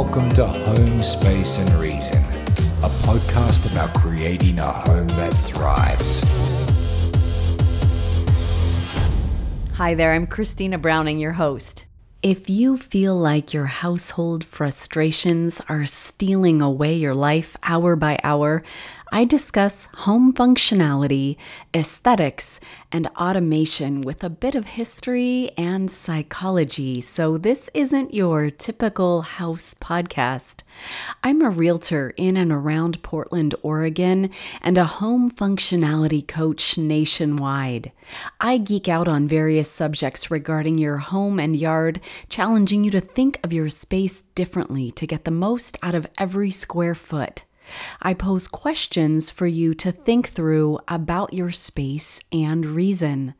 Welcome to Home Space and Reason, a podcast about creating a home that thrives. Hi there, I'm Kristina Browning, your host. If you feel like your household frustrations are stealing away your life hour by hour, I discuss home functionality, aesthetics, and automation with a bit of history and psychology. So, this isn't your typical house podcast. I'm a realtor in and around Portland, Oregon, and a home functionality coach nationwide. I geek out on various subjects regarding your home and yard, challenging you to think of your space differently to get the most out of every square foot. I pose questions for you to think through about your space and reason.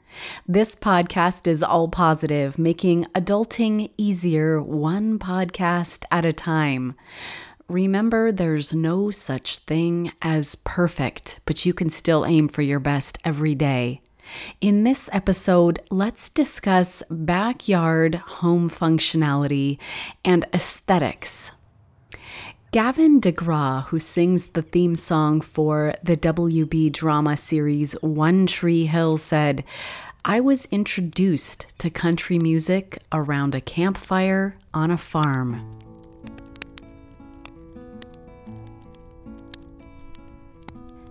This podcast is all positive, making adulting easier one podcast at a time. Remember, there's no such thing as perfect, but you can still aim for your best every day. In this episode, let's discuss backyard home functionality and aesthetics. Gavin DeGraw, who sings the theme song for the WB drama series One Tree Hill, said, I was introduced to country music around a campfire on a farm.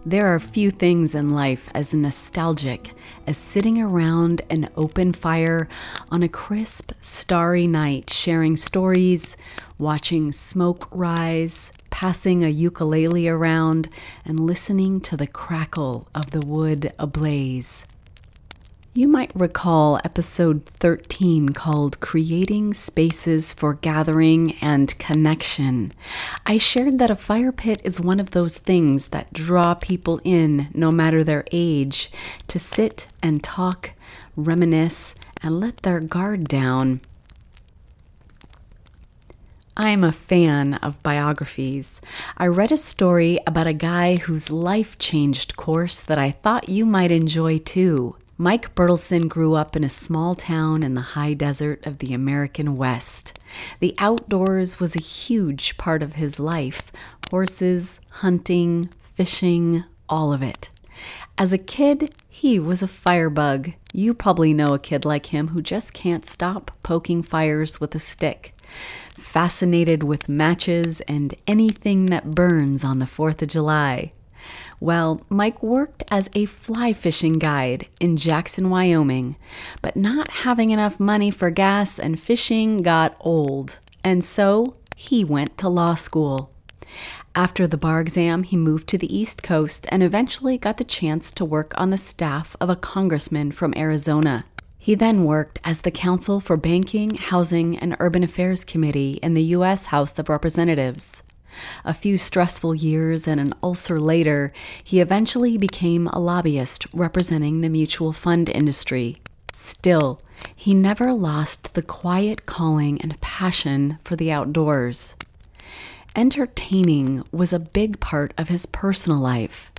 There are few things in life as nostalgic as sitting around an open fire on a crisp, starry night, sharing stories, watching smoke rise, passing a ukulele around, and listening to the crackle of the wood ablaze. You might recall episode 13 called Creating Spaces for Gathering and Connection. I shared that a fire pit is one of those things that draw people in, no matter their age, to sit and talk, reminisce, and let their guard down. I'm a fan of biographies. I read a story about a guy whose life changed course that I thought you might enjoy too. Mike Bertelsen grew up in a small town in the high desert of the American West. The outdoors was a huge part of his life horses, hunting, fishing, all of it. As a kid, he was a firebug. You probably know a kid like him who just can't stop poking fires with a stick. Fascinated with matches and anything that burns on the 4th of July. Well, Mike worked as a fly fishing guide in Jackson, Wyoming, but not having enough money for gas and fishing got old, and so he went to law school. After the bar exam, he moved to the East Coast and eventually got the chance to work on the staff of a congressman from Arizona. He then worked as the counsel for Banking, Housing, and Urban Affairs Committee in the U.S. House of Representatives. A few stressful years and an ulcer later, he eventually became a lobbyist representing the mutual fund industry. Still, he never lost the quiet calling and passion for the outdoors. Entertaining was a big part of his personal life.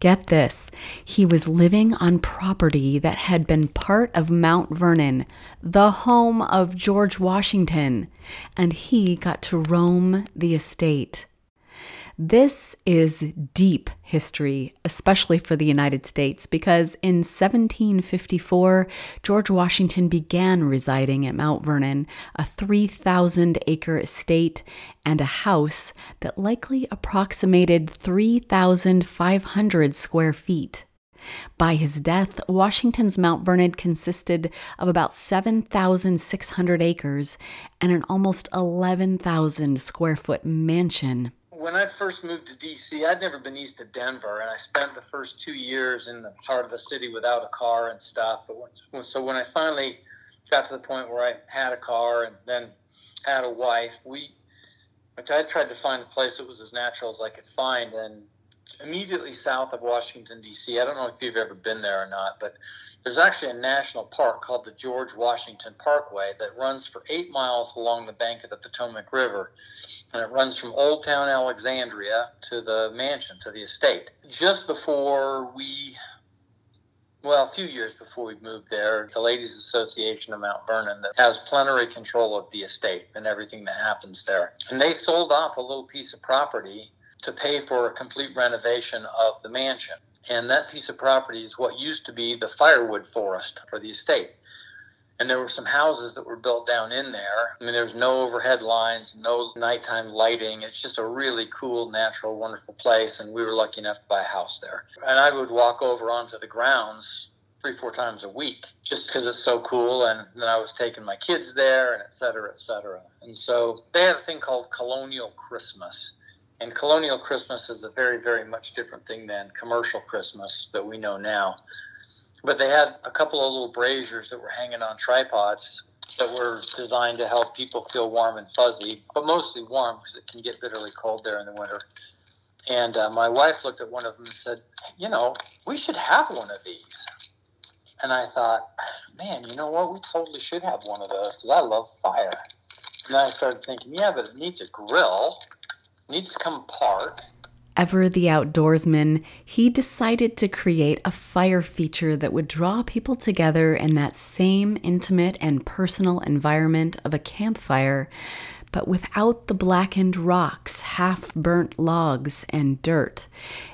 Get this, he was living on property that had been part of Mount Vernon, the home of George Washington, and he got to roam the estate. This is deep history, especially for the United States, because in 1754, George Washington began residing at Mount Vernon, a 3,000 acre estate and a house that likely approximated 3,500 square feet. By his death, Washington's Mount Vernon consisted of about 7,600 acres and an almost 11,000 square foot mansion when I first moved to DC, I'd never been east of Denver, and I spent the first two years in the heart of the city without a car and stuff. But so when I finally got to the point where I had a car and then had a wife, we I tried to find a place that was as natural as I could find, and immediately south of Washington, D.C. I don't know if you've ever been there or not, but there's actually a national park called the George Washington Parkway that runs for eight miles along the bank of the Potomac River. And it runs from Old Town Alexandria to the mansion, to the estate. Just before we well, a few years before we moved there, the Ladies Association of Mount Vernon that has plenary control of the estate and everything that happens there. And they sold off a little piece of property to pay for a complete renovation of the mansion. And that piece of property is what used to be the firewood forest for the estate. And there were some houses that were built down in there. I mean, there was no overhead lines, no nighttime lighting. It's just a really cool, natural, wonderful place. And we were lucky enough to buy a house there. And I would walk over onto the grounds three, four times a week just because it's so cool. And then I was taking my kids there and et cetera, et cetera. And so they had a thing called Colonial Christmas. And Colonial Christmas is a very, very much different thing than commercial Christmas that we know now but they had a couple of little braziers that were hanging on tripods that were designed to help people feel warm and fuzzy, but mostly warm because it can get bitterly cold there in the winter. And uh, my wife looked at one of them and said, You know, we should have one of these. And I thought, Man, you know what? We totally should have one of those because I love fire. And I started thinking, Yeah, but it needs a grill, needs to come apart ever the outdoorsman, he decided to create a fire feature that would draw people together in that same intimate and personal environment of a campfire, but without the blackened rocks, half burnt logs, and dirt.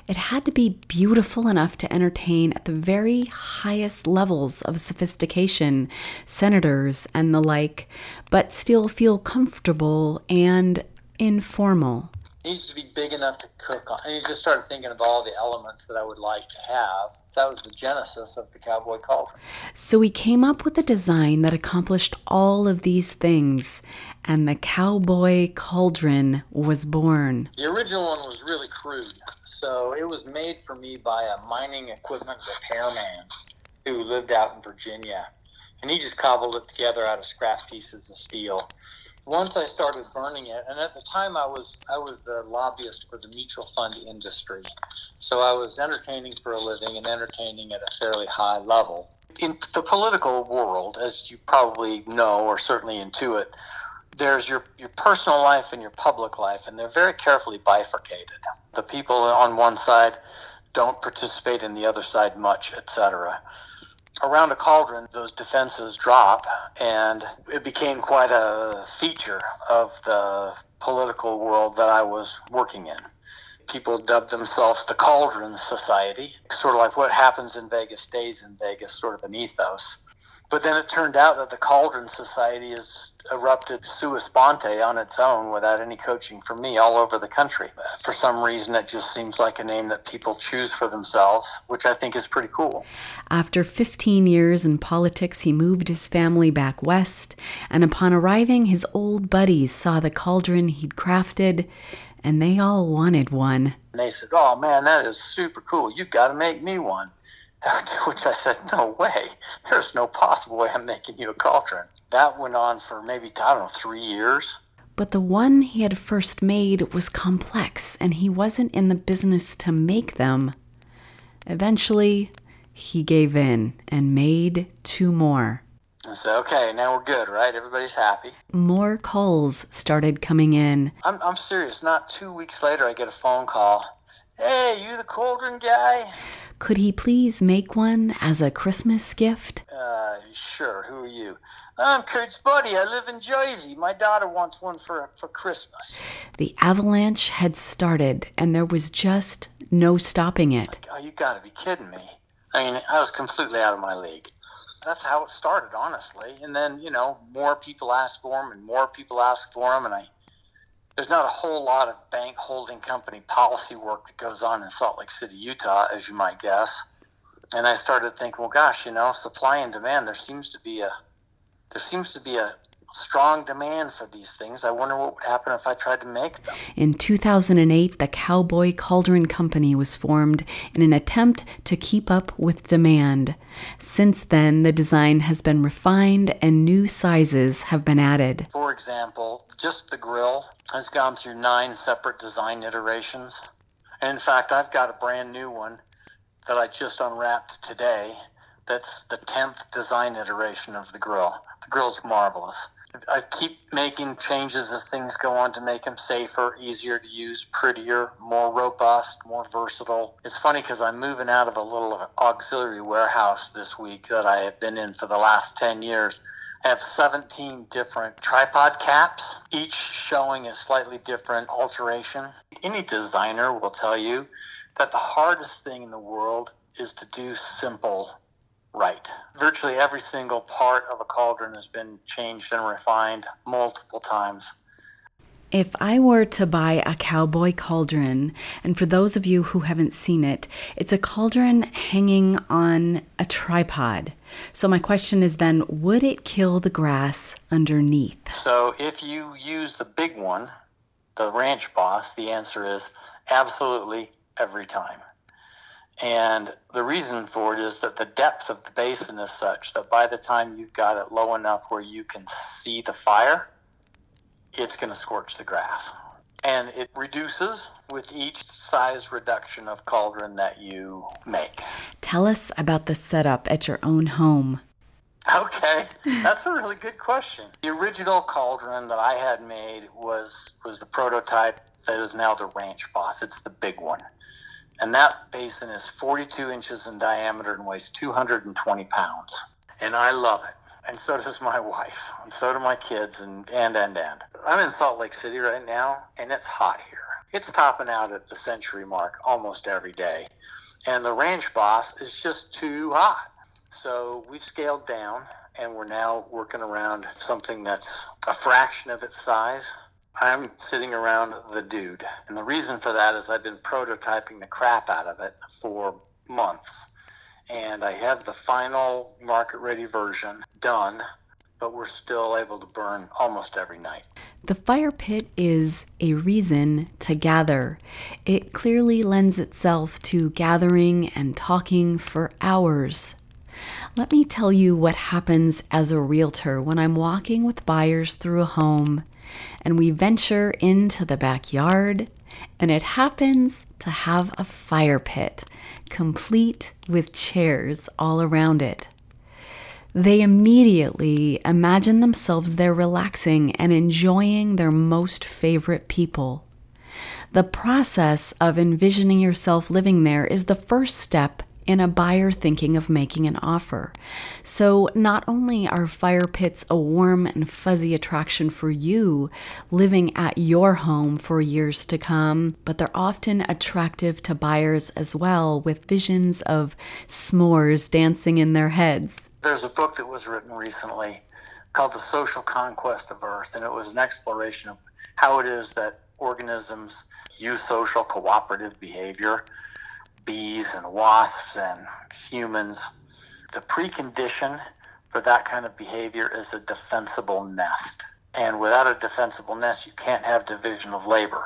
It had to be beautiful enough to entertain at the very highest levels of sophistication, senators and the like, but still feel comfortable and informal needs to be big enough to cook on. And you just started thinking of all the elements that I would like to have. That was the genesis of the Cowboy Cauldron. So we came up with a design that accomplished all of these things, and the Cowboy Cauldron was born. The original one was really crude. So it was made for me by a mining equipment repairman who lived out in Virginia. And he just cobbled it together out of scrap pieces of steel once I started burning it, and at the time I was I was the lobbyist for the mutual fund industry, so I was entertaining for a living and entertaining at a fairly high level. In the political world, as you probably know or certainly intuit, there's your, your personal life and your public life, and they're very carefully bifurcated. The people on one side don't participate in the other side much, etc around a cauldron, those defenses drop, and it became quite a feature of the political world that I was working in. People dubbed themselves the Cauldron Society, sort of like what happens in Vegas stays in Vegas, sort of an ethos. But then it turned out that the Cauldron Society has erupted sua sponte on its own without any coaching from me all over the country. For some reason, it just seems like a name that people choose for themselves, which I think is pretty cool. After 15 years in politics, he moved his family back west, and upon arriving, his old buddies saw the cauldron he'd crafted and they all wanted one. And they said, Oh man, that is super cool. You've got to make me one. To which I said, No way. There's no possible way I'm making you a cauldron. That went on for maybe, I don't know, three years. But the one he had first made was complex, and he wasn't in the business to make them. Eventually, he gave in and made two more. I said, okay, now we're good, right? Everybody's happy. More calls started coming in. I'm, I'm serious. Not two weeks later, I get a phone call. Hey, you the cauldron guy? Could he please make one as a Christmas gift? Uh, sure. Who are you? I'm Kurt's buddy. I live in Jersey. My daughter wants one for for Christmas. The avalanche had started, and there was just no stopping it. Oh, you gotta be kidding me. I mean, I was completely out of my league. That's how it started, honestly. And then, you know, more people asked for them, and more people asked for them, and I there's not a whole lot of bank holding company policy work that goes on in Salt Lake City, Utah, as you might guess. And I started thinking, well, gosh, you know, supply and demand. There seems to be a there seems to be a strong demand for these things. I wonder what would happen if I tried to make them. In 2008, the Cowboy Cauldron Company was formed in an attempt to keep up with demand. Since then, the design has been refined and new sizes have been added. For example, just the grill has gone through nine separate design iterations. And in fact, I've got a brand new one that I just unwrapped today. That's the 10th design iteration of the grill. The grill's marvelous I keep making changes as things go on to make them safer, easier to use, prettier, more robust, more versatile. It's funny because I'm moving out of a little auxiliary warehouse this week that I have been in for the last 10 years. I have 17 different tripod caps, each showing a slightly different alteration. Any designer will tell you that the hardest thing in the world is to do simple right. Virtually every single part of a cauldron has been changed and refined multiple times. If I were to buy a cowboy cauldron, and for those of you who haven't seen it, it's a cauldron hanging on a tripod. So, my question is then would it kill the grass underneath? So, if you use the big one, the Ranch Boss, the answer is absolutely every time. And the reason for it is that the depth of the basin is such that by the time you've got it low enough where you can see the fire, it's going to scorch the grass. And it reduces with each size reduction of cauldron that you make. Tell us about the setup at your own home. Okay, that's a really good question. The original cauldron that I had made was was the prototype that is now the Ranch Boss. It's the big one. And that basin is 42 inches in diameter and weighs 220 pounds. And I love it. And so does my wife. And so do my kids and, and, and, and. I'm in Salt Lake City right now, and it's hot here. It's topping out at the century mark almost every day. And the ranch boss is just too hot. So we've scaled down and we're now working around something that's a fraction of its size I'm sitting around the dude. And the reason for that is I've been prototyping the crap out of it for months. And I have the final market ready version done, but we're still able to burn almost every night. The fire pit is a reason to gather. It clearly lends itself to gathering and talking for hours. Let me tell you what happens as a realtor when I'm walking with buyers through a home and we venture into the backyard, and it happens to have a fire pit, complete with chairs all around it. They immediately imagine themselves there relaxing and enjoying their most favorite people. The process of envisioning yourself living there is the first step in a buyer thinking of making an offer. So, not only are fire pits a warm and fuzzy attraction for you living at your home for years to come, but they're often attractive to buyers as well with visions of s'mores dancing in their heads. There's a book that was written recently called The Social Conquest of Earth, and it was an exploration of how it is that organisms use social cooperative behavior bees and wasps and humans. The precondition for that kind of behavior is a defensible nest. And without a defensible nest, you can't have division of labor.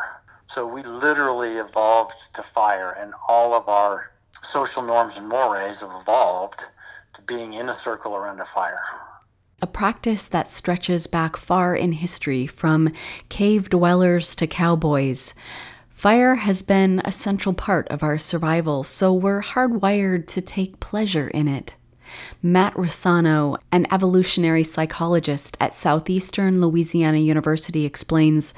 So we literally evolved to fire, and all of our social norms and mores have evolved to being in a circle around a fire. A practice that stretches back far in history from cave dwellers to cowboys. Fire has been a central part of our survival, so we're hardwired to take pleasure in it. Matt Rossano, an evolutionary psychologist at Southeastern Louisiana University, explains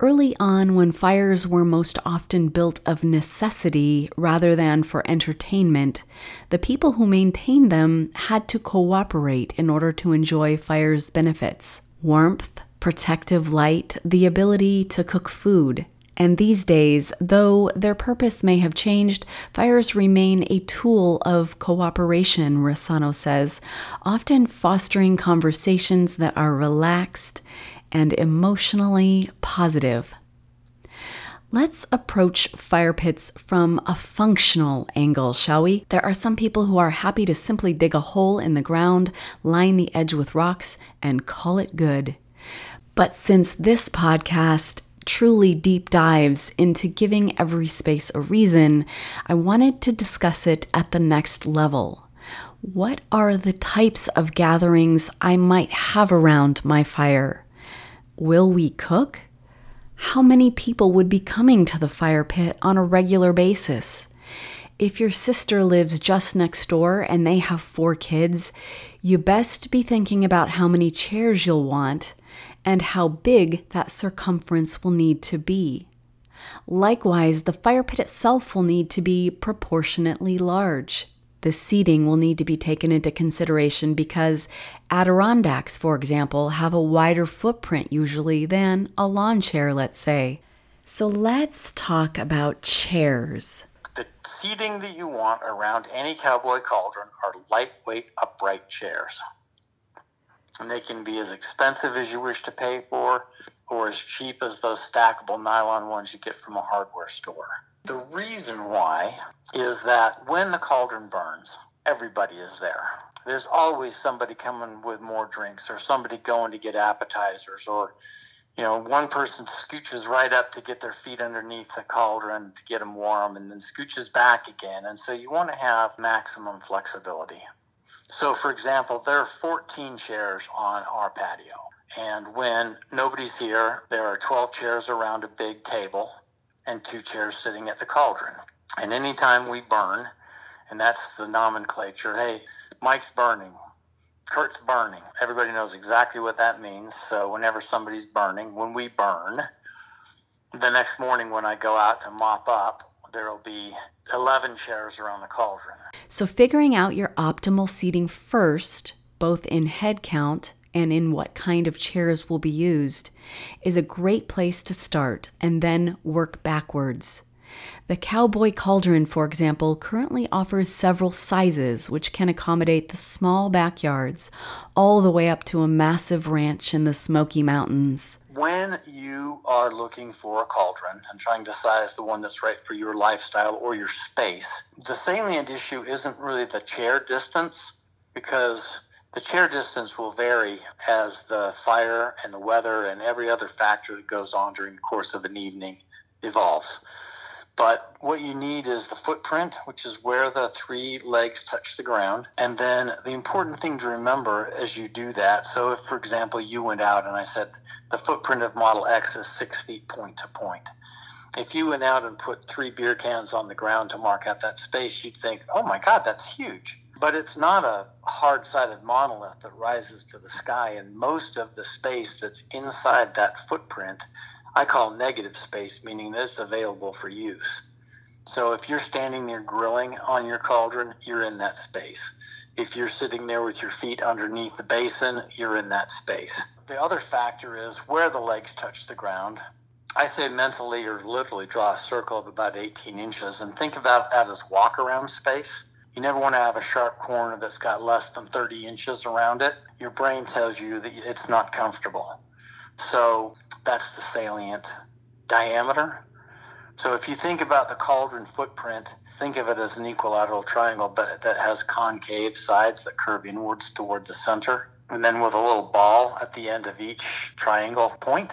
Early on, when fires were most often built of necessity rather than for entertainment, the people who maintained them had to cooperate in order to enjoy fire's benefits warmth, protective light, the ability to cook food. And these days, though their purpose may have changed, fires remain a tool of cooperation, Rossano says, often fostering conversations that are relaxed and emotionally positive. Let's approach fire pits from a functional angle, shall we? There are some people who are happy to simply dig a hole in the ground, line the edge with rocks, and call it good. But since this podcast truly deep dives into giving every space a reason, I wanted to discuss it at the next level. What are the types of gatherings I might have around my fire? Will we cook? How many people would be coming to the fire pit on a regular basis? If your sister lives just next door and they have four kids, You best be thinking about how many chairs you'll want and how big that circumference will need to be. Likewise, the fire pit itself will need to be proportionately large. The seating will need to be taken into consideration because Adirondacks, for example, have a wider footprint usually than a lawn chair, let's say. So let's talk about chairs. The seating that you want around any cowboy cauldron are lightweight upright chairs. And they can be as expensive as you wish to pay for or as cheap as those stackable nylon ones you get from a hardware store. The reason why is that when the cauldron burns, everybody is there. There's always somebody coming with more drinks or somebody going to get appetizers or you know, one person scooches right up to get their feet underneath the cauldron to get them warm and then scooches back again. And so you want to have maximum flexibility. So, for example, there are 14 chairs on our patio. And when nobody's here, there are 12 chairs around a big table and two chairs sitting at the cauldron. And anytime we burn, and that's the nomenclature, hey, Mike's burning, Kurt's burning. Everybody knows exactly what that means. So whenever somebody's burning, when we burn, the next morning when I go out to mop up, there will be 11 chairs around the cauldron. So figuring out your optimal seating first, both in head count and in what kind of chairs will be used is a great place to start and then work backwards. The Cowboy Cauldron, for example, currently offers several sizes which can accommodate the small backyards all the way up to a massive ranch in the Smoky Mountains. When you are looking for a cauldron and trying to size the one that's right for your lifestyle or your space, the salient issue isn't really the chair distance because the chair distance will vary as the fire and the weather and every other factor that goes on during the course of an evening evolves. But what you need is the footprint, which is where the three legs touch the ground. And then the important thing to remember as you do that so, if, for example, you went out and I said the footprint of Model X is six feet point to point. If you went out and put three beer cans on the ground to mark out that space, you'd think, oh my God, that's huge. But it's not a hard sided monolith that rises to the sky, and most of the space that's inside that footprint I call negative space, meaning that it's available for use. So if you're standing there grilling on your cauldron, you're in that space. If you're sitting there with your feet underneath the basin, you're in that space. The other factor is where the legs touch the ground. I say mentally or literally draw a circle of about 18 inches and think about that as walk around space. You never want to have a sharp corner that's got less than 30 inches around it. Your brain tells you that it's not comfortable. So that's the salient diameter. So if you think about the cauldron footprint, think of it as an equilateral triangle, but that has concave sides that curve inwards toward the center. And then with a little ball at the end of each triangle point.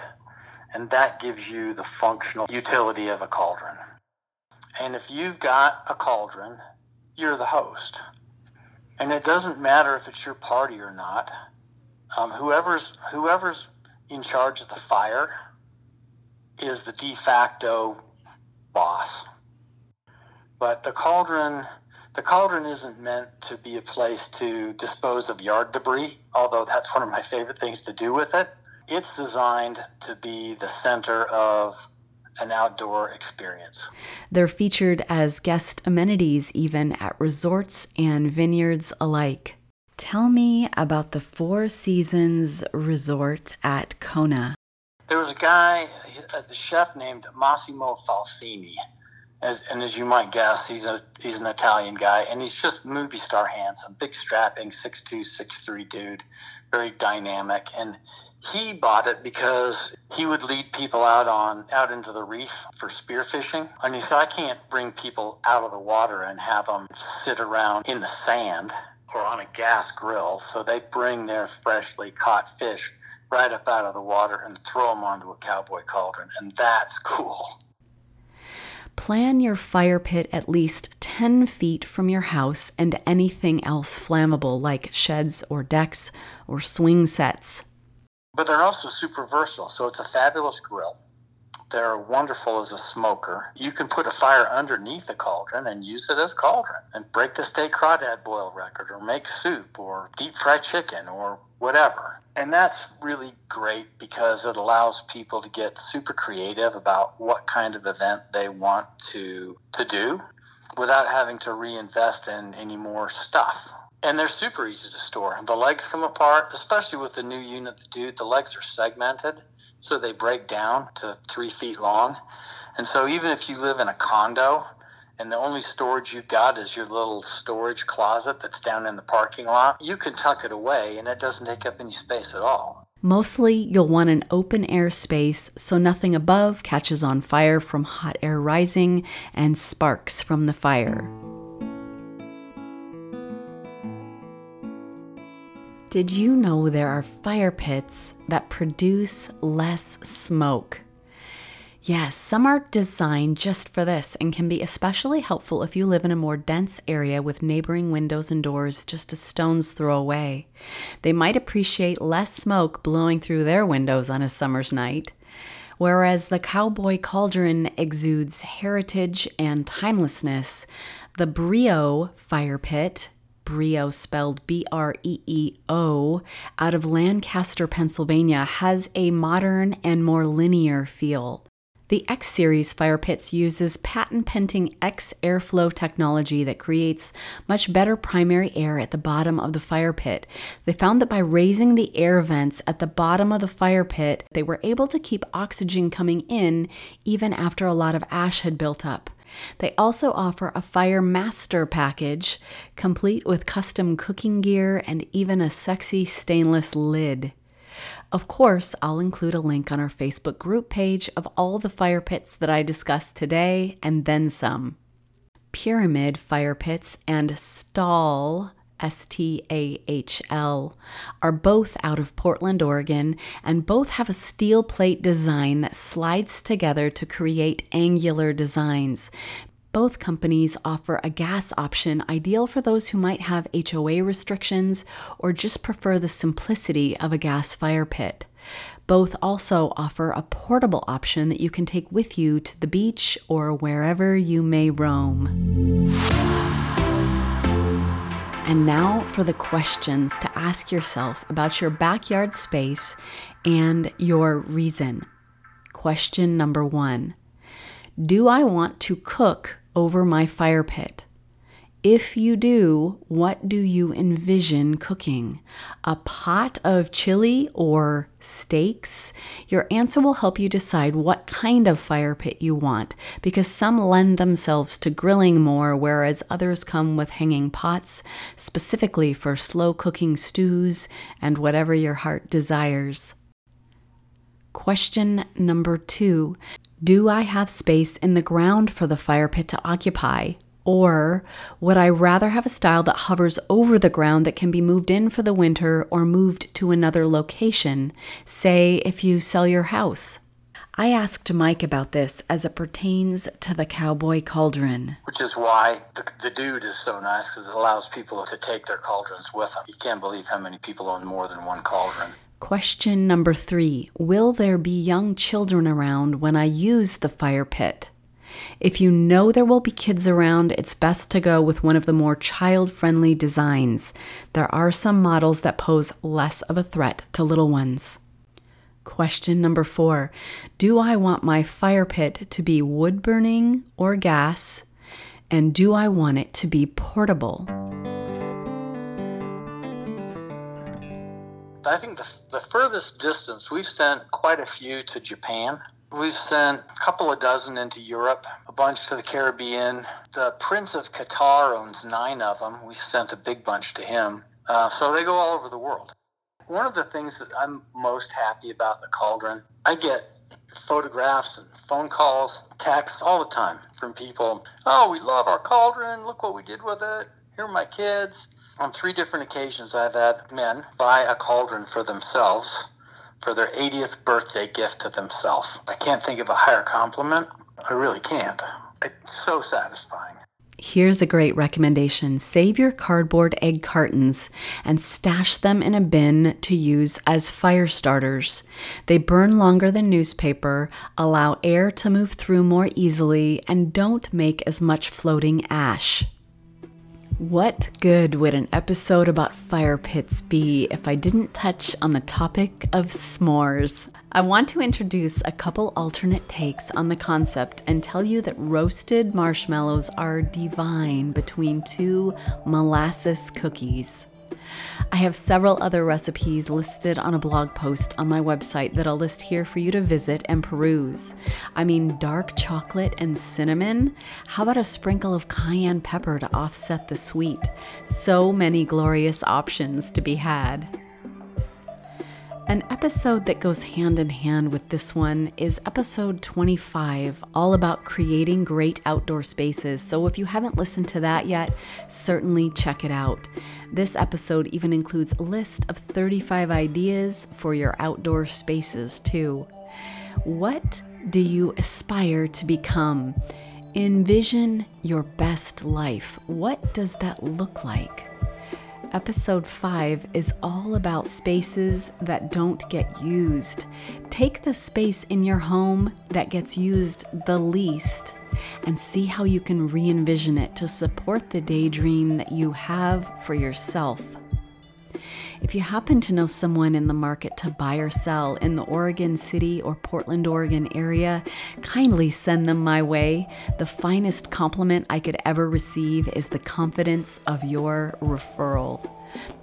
And that gives you the functional utility of a cauldron. And if you've got a cauldron you're the host. And it doesn't matter if it's your party or not. Um, whoever's whoever's in charge of the fire is the de facto boss. But the cauldron the cauldron isn't meant to be a place to dispose of yard debris, although that's one of my favorite things to do with it. It's designed to be the center of an outdoor experience. They're featured as guest amenities even at resorts and vineyards alike. Tell me about the Four Seasons Resort at Kona. There was a guy, uh, the chef named Massimo Falsini. As, and as you might guess, he's a he's an Italian guy, and he's just movie star handsome, big strapping, six two, six three dude, very dynamic. And he bought it because he would lead people out on out into the reef for spearfishing and he said i can't bring people out of the water and have them sit around in the sand or on a gas grill so they bring their freshly caught fish right up out of the water and throw them onto a cowboy cauldron and that's cool Plan your fire pit at least 10 feet from your house and anything else flammable like sheds or decks or swing sets but they're also super versatile. So it's a fabulous grill. They're wonderful as a smoker. You can put a fire underneath a cauldron and use it as cauldron and break the steak crawdad boil record or make soup or deep fried chicken or whatever. And that's really great because it allows people to get super creative about what kind of event they want to to do without having to reinvest in any more stuff. And they're super easy to store. The legs come apart, especially with the new unit, the dude. The legs are segmented, so they break down to three feet long. And so even if you live in a condo and the only storage you've got is your little storage closet that's down in the parking lot, you can tuck it away and it doesn't take up any space at all. Mostly, you'll want an open air space so nothing above catches on fire from hot air rising and sparks from the fire. Did you know there are fire pits that produce less smoke? Yes, some are designed just for this and can be especially helpful if you live in a more dense area with neighboring windows and doors just a stone's throw away. They might appreciate less smoke blowing through their windows on a summer's night. Whereas the cowboy cauldron exudes heritage and timelessness, the Breeo fire pit Breeo, spelled B R E E O, out of Lancaster, Pennsylvania, has a modern and more linear feel. The X Series fire pits uses patent pending X airflow technology that creates much better primary air at the bottom of the fire pit. They found that by raising the air vents at the bottom of the fire pit, they were able to keep oxygen coming in even after a lot of ash had built up. They also offer a Fire Master package, complete with custom cooking gear and even a sexy stainless lid. Of course, I'll include a link on our Facebook group page of all the fire pits that I discussed today and then some. Pyramid fire pits and Stahl S T A H L, are both out of Portland, Oregon, and both have a steel plate design that slides together to create angular designs. Both companies offer a gas option ideal for those who might have HOA restrictions or just prefer the simplicity of a gas fire pit. Both also offer a portable option that you can take with you to the beach or wherever you may roam. And now for the questions to ask yourself about your backyard space and your reason. Question number one Do I want to cook over my fire pit? If you do, what do you envision cooking? A pot of chili or steaks? Your answer will help you decide what kind of fire pit you want because some lend themselves to grilling more, whereas others come with hanging pots specifically for slow cooking stews and whatever your heart desires. Question number two Do I have space in the ground for the fire pit to occupy? Or would I rather have a style that hovers over the ground that can be moved in for the winter or moved to another location, say if you sell your house? I asked Mike about this as it pertains to the cowboy cauldron. Which is why the, the dude is so nice because it allows people to take their cauldrons with them. You can't believe how many people own more than one cauldron. Question number three Will there be young children around when I use the fire pit? If you know there will be kids around, it's best to go with one of the more child friendly designs. There are some models that pose less of a threat to little ones. Question number four Do I want my fire pit to be wood burning or gas? And do I want it to be portable? I think the, the furthest distance, we've sent quite a few to Japan. We've sent a couple of dozen into Europe, a bunch to the Caribbean. The Prince of Qatar owns nine of them. We sent a big bunch to him. Uh, so they go all over the world. One of the things that I'm most happy about the cauldron, I get photographs and phone calls, texts all the time from people. Oh, we love our cauldron. Look what we did with it. Here are my kids. On three different occasions, I've had men buy a cauldron for themselves for their 80th birthday gift to themselves. I can't think of a higher compliment. I really can't. It's so satisfying. Here's a great recommendation save your cardboard egg cartons and stash them in a bin to use as fire starters. They burn longer than newspaper, allow air to move through more easily, and don't make as much floating ash. What good would an episode about fire pits be if I didn't touch on the topic of s'mores? I want to introduce a couple alternate takes on the concept and tell you that roasted marshmallows are divine between two molasses cookies. I have several other recipes listed on a blog post on my website that I'll list here for you to visit and peruse. I mean, dark chocolate and cinnamon? How about a sprinkle of cayenne pepper to offset the sweet? So many glorious options to be had. An episode that goes hand in hand with this one is episode 25, all about creating great outdoor spaces. So if you haven't listened to that yet, certainly check it out. This episode even includes a list of 35 ideas for your outdoor spaces, too. What do you aspire to become? Envision your best life. What does that look like? Episode 5 is all about spaces that don't get used. Take the space in your home that gets used the least and see how you can re envision it to support the daydream that you have for yourself. If you happen to know someone in the market to buy or sell in the Oregon City or Portland, Oregon area, kindly send them my way. The finest compliment I could ever receive is the confidence of your referral.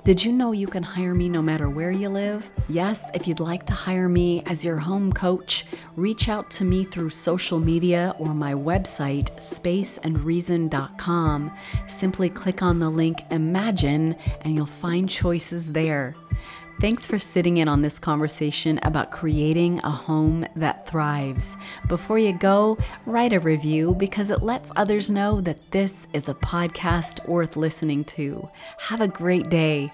Did you know you can hire me no matter where you live? Yes, if you'd like to hire me as your home coach, reach out to me through social media or my website, spaceandreason.com. Simply click on the link Imagine and you'll find choices there. Thanks for sitting in on this conversation about creating a home that thrives. Before you go, write a review because it lets others know that this is a podcast worth listening to. Have a great day.